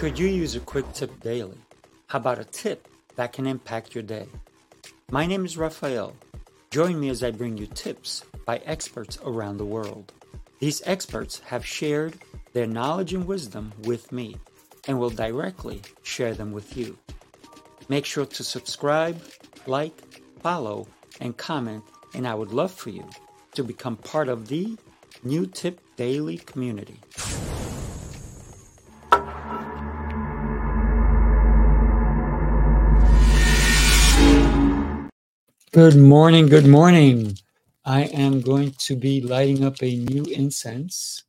Could you use a quick tip daily? How about a tip that can impact your day? My name is Rafael. Join me as I bring you tips by experts around the world. These experts have shared their knowledge and wisdom with me and will directly share them with you. Make sure to subscribe, like, follow, and comment, and I would love for you to become part of the New Tip Daily community. Good morning, good morning. I am going to be lighting up a new incense.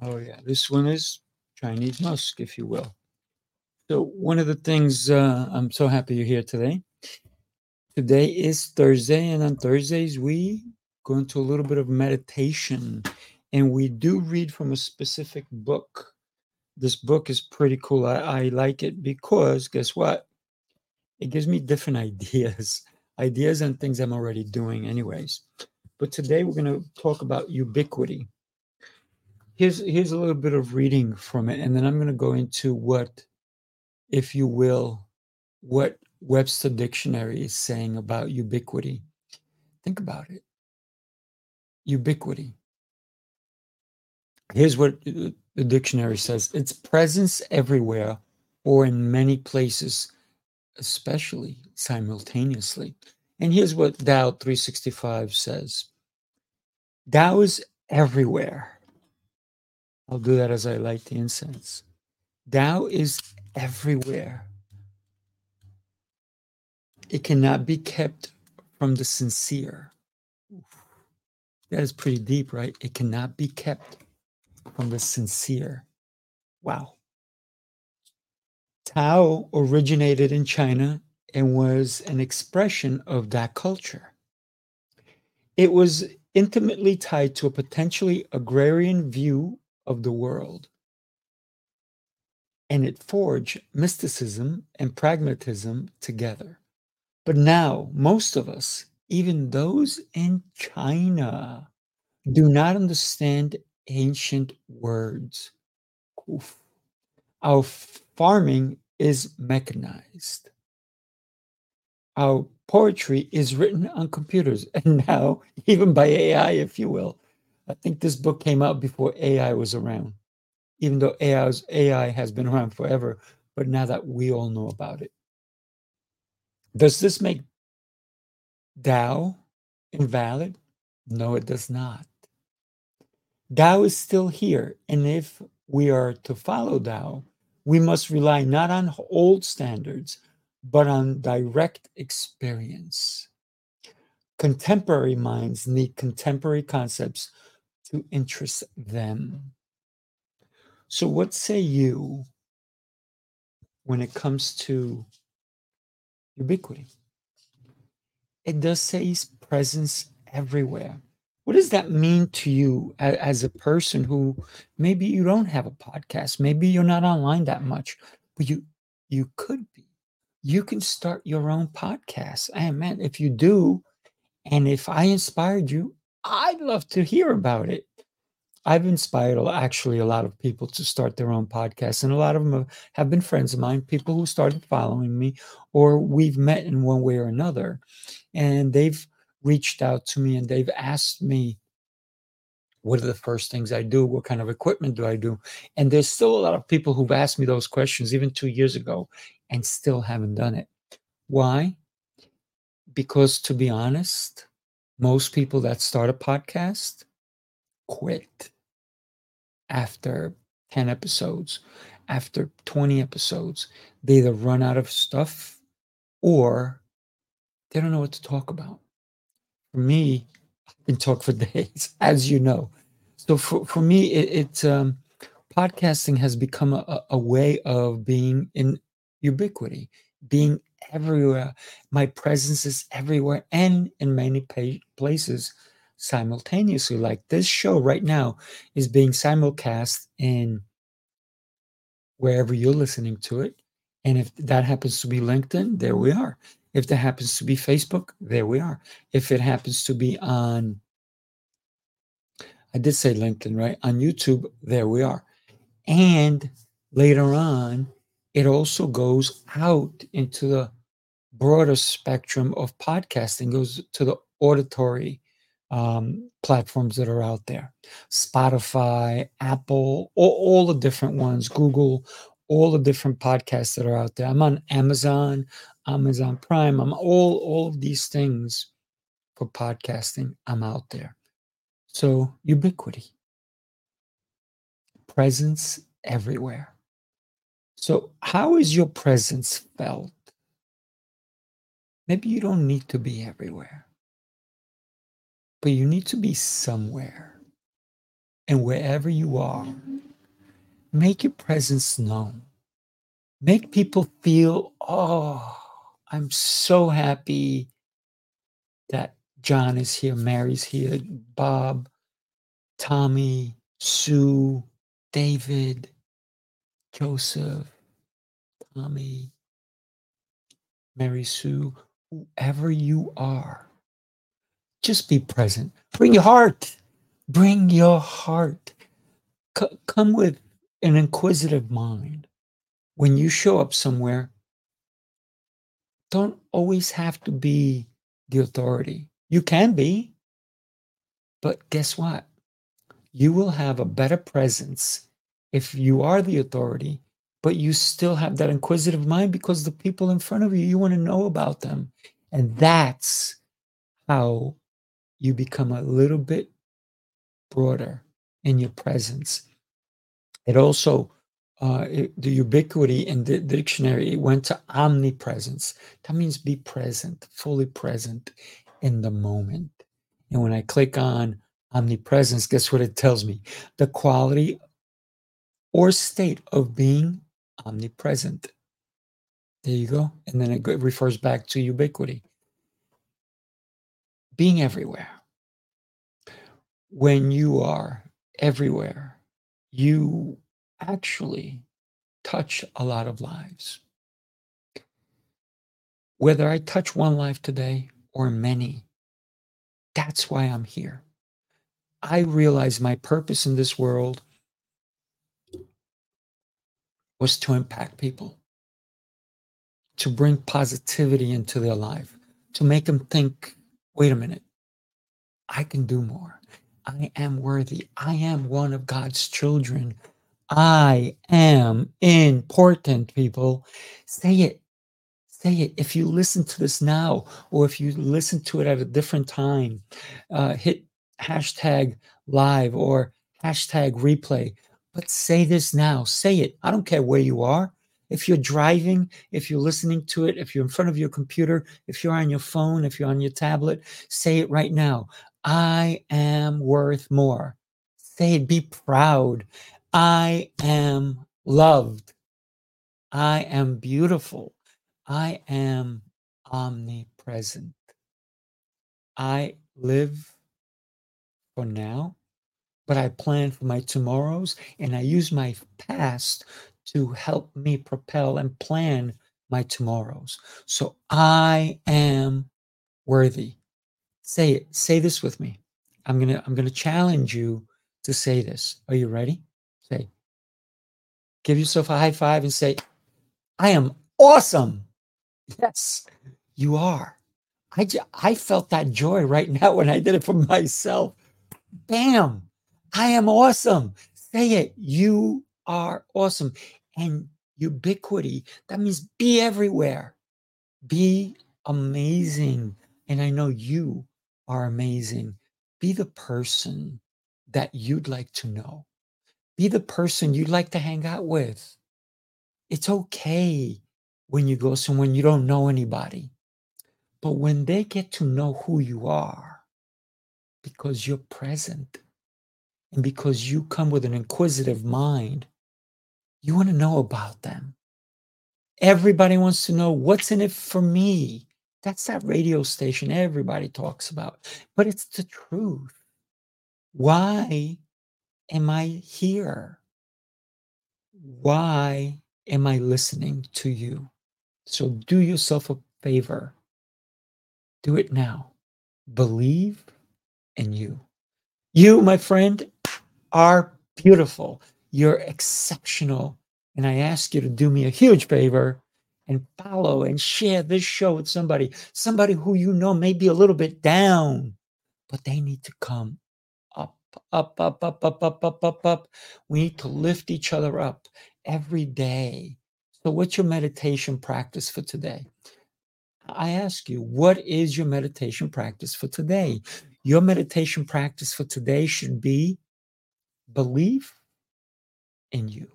Oh, yeah, this one is Chinese musk, if you will. So, one of the things uh, I'm so happy you're here today. Today is Thursday, and on Thursdays, we go into a little bit of meditation and we do read from a specific book. This book is pretty cool. I, I like it because guess what? It gives me different ideas ideas and things I'm already doing, anyways. But today we're going to talk about ubiquity. Here's here's a little bit of reading from it, and then I'm going to go into what, if you will, what Webster Dictionary is saying about ubiquity. Think about it. Ubiquity. Here's what the dictionary says its presence everywhere or in many places especially simultaneously. And here's what Tao 365 says Tao is everywhere. I'll do that as I light the incense. Tao is everywhere. It cannot be kept from the sincere. That is pretty deep, right? It cannot be kept from the sincere. Wow. Tao originated in China and was an expression of that culture. It was intimately tied to a potentially agrarian view of the world. And it forged mysticism and pragmatism together. But now, most of us, even those in China, do not understand ancient words. Oof. Our farming is mechanized. Our poetry is written on computers and now even by AI, if you will. I think this book came out before AI was around, even though AI's, AI has been around forever, but now that we all know about it. Does this make Tao invalid? No, it does not. Tao is still here. And if we are to follow Tao, we must rely not on old standards, but on direct experience. Contemporary minds need contemporary concepts to interest them. So, what say you when it comes to ubiquity? It does say his presence everywhere. What does that mean to you as, a person who maybe you don't have a podcast, maybe you're not online that much, but you you could be. You can start your own podcast. And man, if you do, and if I inspired you, I'd love to hear about it. I've inspired actually a lot of people to start their own podcasts, and a lot of them have been friends of mine, people who started following me, or we've met in one way or another, and they've reached out to me and they've asked me what are the first things I do? What kind of equipment do I do? And there's still a lot of people who've asked me those questions even two years ago and still haven't done it. Why? Because to be honest, most people that start a podcast quit after 10 episodes, after 20 episodes. They either run out of stuff or they don't know what to talk about for me, I can talk for days, as you know. So for, for me, it, it's um, podcasting has become a, a way of being in ubiquity, being everywhere. My presence is everywhere and in many pa- places simultaneously. Like this show right now is being simulcast in wherever you're listening to it. And if that happens to be LinkedIn, there we are. If that happens to be Facebook, there we are. If it happens to be on, I did say LinkedIn, right? On YouTube, there we are. And later on, it also goes out into the broader spectrum of podcasting, goes to the auditory um, platforms that are out there Spotify, Apple, all, all the different ones, Google, all the different podcasts that are out there. I'm on Amazon, Amazon Prime, I'm all, all of these things for podcasting. I'm out there. So, ubiquity, presence everywhere. So, how is your presence felt? Maybe you don't need to be everywhere, but you need to be somewhere. And wherever you are, make your presence known. Make people feel, oh, I'm so happy that John is here, Mary's here, Bob, Tommy, Sue, David, Joseph, Tommy, Mary Sue, whoever you are, just be present. Bring your heart. Bring your heart. C- come with an inquisitive mind. When you show up somewhere, don't always have to be the authority. You can be, but guess what? You will have a better presence if you are the authority, but you still have that inquisitive mind because the people in front of you, you want to know about them. And that's how you become a little bit broader in your presence. It also, uh, it, the ubiquity in the dictionary, it went to omnipresence. That means be present, fully present in the moment. And when I click on omnipresence, guess what it tells me? The quality or state of being omnipresent. There you go. And then it refers back to ubiquity. Being everywhere. When you are everywhere, you actually touch a lot of lives. Whether I touch one life today or many, that's why I'm here. I realize my purpose in this world was to impact people, to bring positivity into their life, to make them think, wait a minute, I can do more. I am worthy. I am one of God's children. I am important, people. Say it. Say it. If you listen to this now, or if you listen to it at a different time, uh, hit hashtag live or hashtag replay. But say this now. Say it. I don't care where you are. If you're driving, if you're listening to it, if you're in front of your computer, if you're on your phone, if you're on your tablet, say it right now. I am worth more. Say it. Be proud. I am loved. I am beautiful. I am omnipresent. I live for now but I plan for my tomorrows and I use my past to help me propel and plan my tomorrows. So I am worthy. Say it. Say this with me. I'm going to I'm going to challenge you to say this. Are you ready? Say. Give yourself a high five and say, "I am awesome." Yes, you are. I, I felt that joy right now when I did it for myself. Bam. I am awesome. Say it. You are awesome. And ubiquity, that means be everywhere. Be amazing. And I know you are amazing. Be the person that you'd like to know. Be the person you'd like to hang out with. It's okay when you go somewhere you don't know anybody. But when they get to know who you are, because you're present, and because you come with an inquisitive mind, you want to know about them. Everybody wants to know what's in it for me. That's that radio station everybody talks about, but it's the truth. Why am I here? Why am I listening to you? So do yourself a favor. Do it now. Believe in you. You, my friend, are beautiful. You're exceptional. And I ask you to do me a huge favor and follow and share this show with somebody, somebody who you know may be a little bit down, but they need to come up, up, up, up, up, up, up, up, up. We need to lift each other up every day. So, what's your meditation practice for today? I ask you, what is your meditation practice for today? Your meditation practice for today should be belief in you,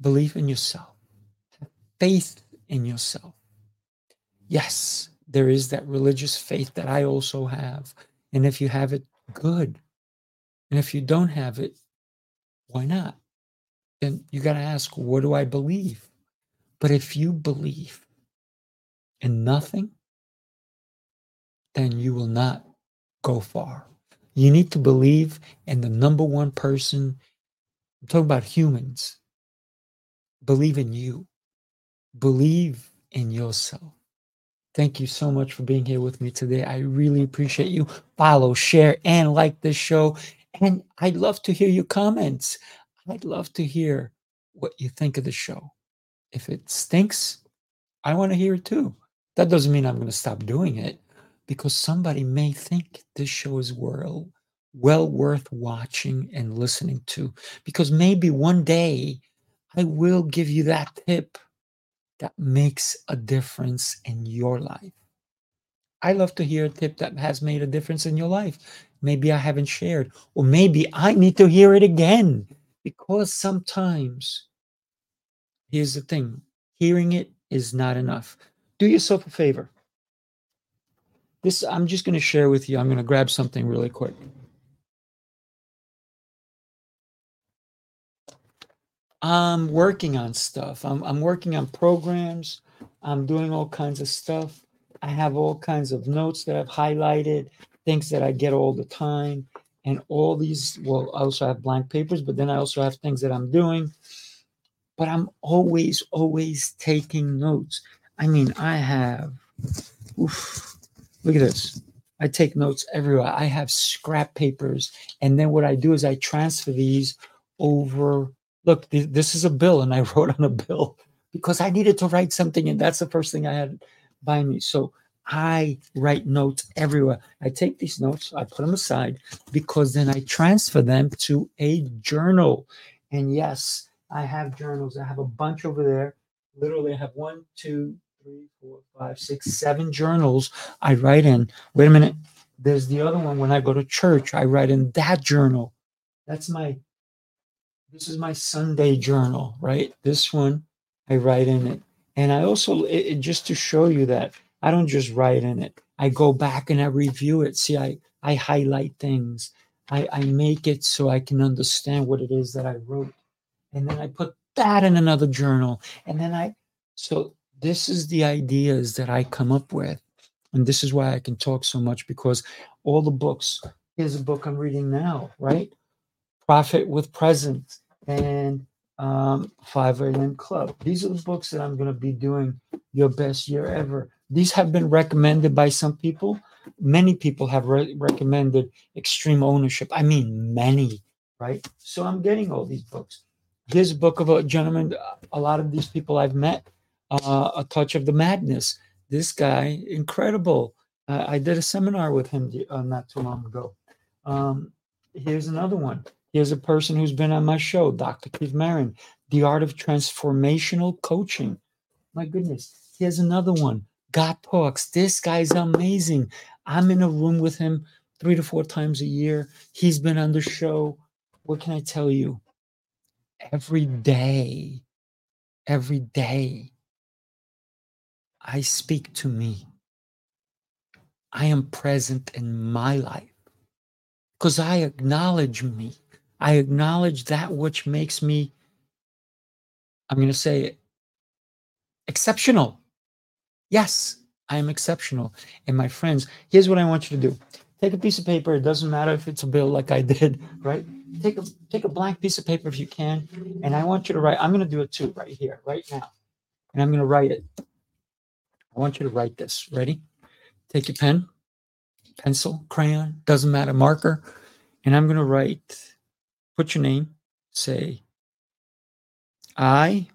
believe in yourself, faith in yourself. Yes, there is that religious faith that I also have. And if you have it, good. And if you don't have it, why not? Then you got to ask, what do I believe? But if you believe in nothing, then you will not go far. You need to believe in the number one person. I'm talking about humans. Believe in you. Believe in yourself. Thank you so much for being here with me today. I really appreciate you. Follow, share, and like this show. And I'd love to hear your comments. I'd love to hear what you think of the show. If it stinks, I want to hear it too. That doesn't mean I'm going to stop doing it because somebody may think this show is well, well worth watching and listening to. Because maybe one day I will give you that tip that makes a difference in your life. I love to hear a tip that has made a difference in your life. Maybe I haven't shared, or maybe I need to hear it again because sometimes, here's the thing hearing it is not enough. Do yourself a favor this I'm just going to share with you. I'm going to grab something really quick. I'm working on stuff. I'm, I'm working on programs. I'm doing all kinds of stuff. I have all kinds of notes that I've highlighted, things that I get all the time. And all these, well, I also have blank papers, but then I also have things that I'm doing. But I'm always, always taking notes. I mean, I have, oof, Look at this. I take notes everywhere. I have scrap papers. And then what I do is I transfer these over. Look, th- this is a bill, and I wrote on a bill because I needed to write something. And that's the first thing I had by me. So I write notes everywhere. I take these notes, I put them aside because then I transfer them to a journal. And yes, I have journals. I have a bunch over there. Literally, I have one, two, three, four, five, six, seven journals I write in. Wait a minute. There's the other one when I go to church, I write in that journal. That's my, this is my Sunday journal, right? This one, I write in it. And I also, it, it, just to show you that I don't just write in it, I go back and I review it. See, I, I highlight things. I, I make it so I can understand what it is that I wrote. And then I put that in another journal. And then I, so this is the ideas that I come up with. And this is why I can talk so much because all the books, here's a book I'm reading now, right? Profit with Presence and um, 5 a.m. Club. These are the books that I'm going to be doing your best year ever. These have been recommended by some people. Many people have re- recommended extreme ownership. I mean, many, right? So I'm getting all these books. Here's a book of a gentleman. A lot of these people I've met uh, a touch of the madness. This guy, incredible. Uh, I did a seminar with him uh, not too long ago. Um, here's another one. Here's a person who's been on my show, Dr. Keith Marin, The Art of Transformational Coaching. My goodness. Here's another one, God Talks. This guy's amazing. I'm in a room with him three to four times a year. He's been on the show. What can I tell you? Every day, every day, I speak to me. I am present in my life because I acknowledge me. I acknowledge that which makes me, I'm going to say, exceptional. Yes, I am exceptional. And my friends, here's what I want you to do take a piece of paper. It doesn't matter if it's a bill like I did, right? Take a take a blank piece of paper if you can, and I want you to write. I'm going to do it too, right here, right now, and I'm going to write it. I want you to write this. Ready? Take your pen, pencil, crayon, doesn't matter, marker. And I'm going to write, put your name, say, I,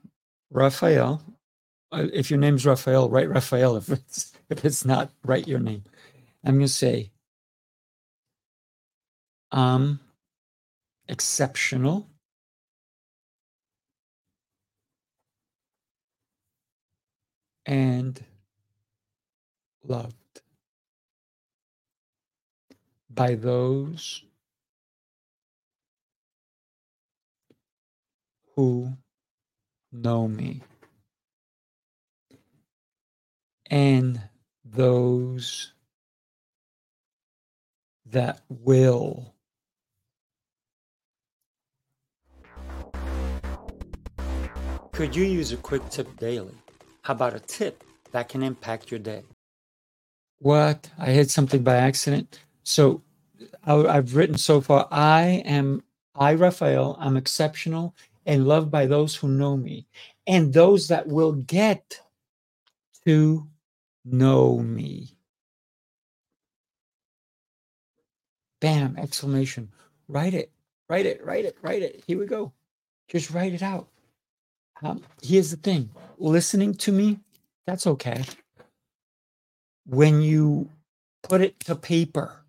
Rafael, uh, if your name's Rafael, write Rafael. If it's if it's not, write your name. I'm going to say, I'm exceptional. And loved by those who know me. And those that will could you use a quick tip daily? How about a tip that can impact your day? What? I hit something by accident? So I, have written so far i am i rafael i'm exceptional and loved by those who know me and those that will get to know me. Bam, exclamation. Write it, write it, write it, write it. Here we go. Just write it out. Um, here's the thing listening to me, that's okay. When you put it to paper,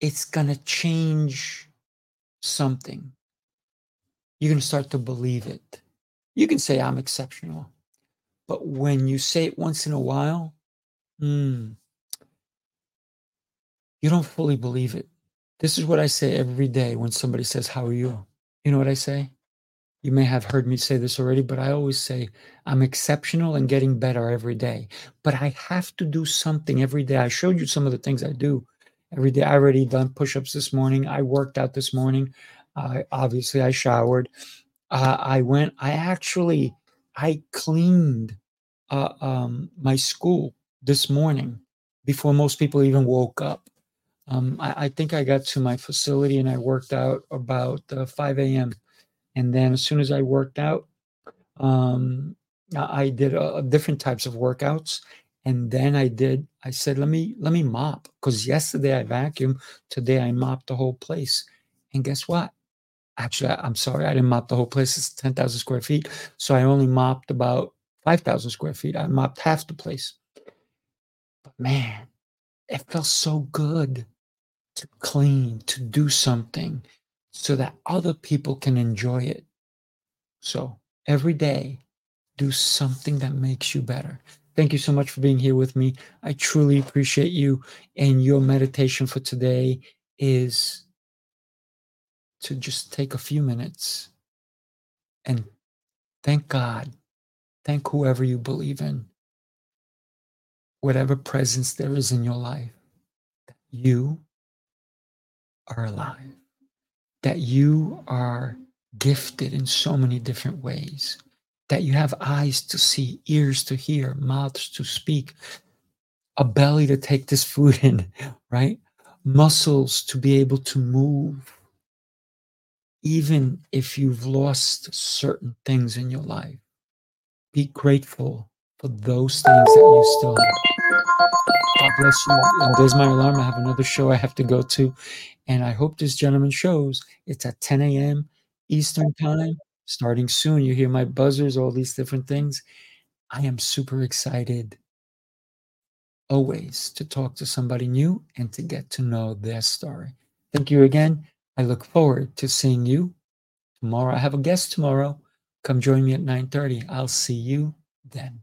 it's going to change something. You're going to start to believe it. You can say, I'm exceptional. But when you say it once in a while, mm, you don't fully believe it. This is what I say every day when somebody says, How are you? You know what I say? You may have heard me say this already, but I always say, I'm exceptional and getting better every day. But I have to do something every day. I showed you some of the things I do every day. I already done push ups this morning. I worked out this morning. Uh, obviously, I showered. Uh, I went, I actually, I cleaned uh, um, my school this morning before most people even woke up. Um, I, I, think I got to my facility and I worked out about uh, 5 a.m. And then as soon as I worked out, um, I did uh, different types of workouts. And then I did, I said, let me, let me mop. Cause yesterday I vacuumed, today I mopped the whole place. And guess what? Actually, I'm sorry, I didn't mop the whole place. It's 10,000 square feet. So I only mopped about 5,000 square feet. I mopped half the place. But man, it felt so good to clean, to do something so that other people can enjoy it. So every day, do something that makes you better. Thank you so much for being here with me. I truly appreciate you. And your meditation for today is to just take a few minutes and thank God Thank whoever you believe in, whatever presence there is in your life, that you are alive, that you are gifted in so many different ways, that you have eyes to see, ears to hear, mouths to speak, a belly to take this food in, right? Muscles to be able to move, even if you've lost certain things in your life be grateful for those things that you still have. God bless you. And there's my alarm. I have another show I have to go to. And I hope this gentleman shows. It's at 10 a.m. Eastern Time, starting soon. You hear my buzzers, all these different things. I am super excited always to talk to somebody new and to get to know their story. Thank you again. I look forward to seeing you tomorrow. I have a guest tomorrow. Come join me at 9:30. I'll see you then.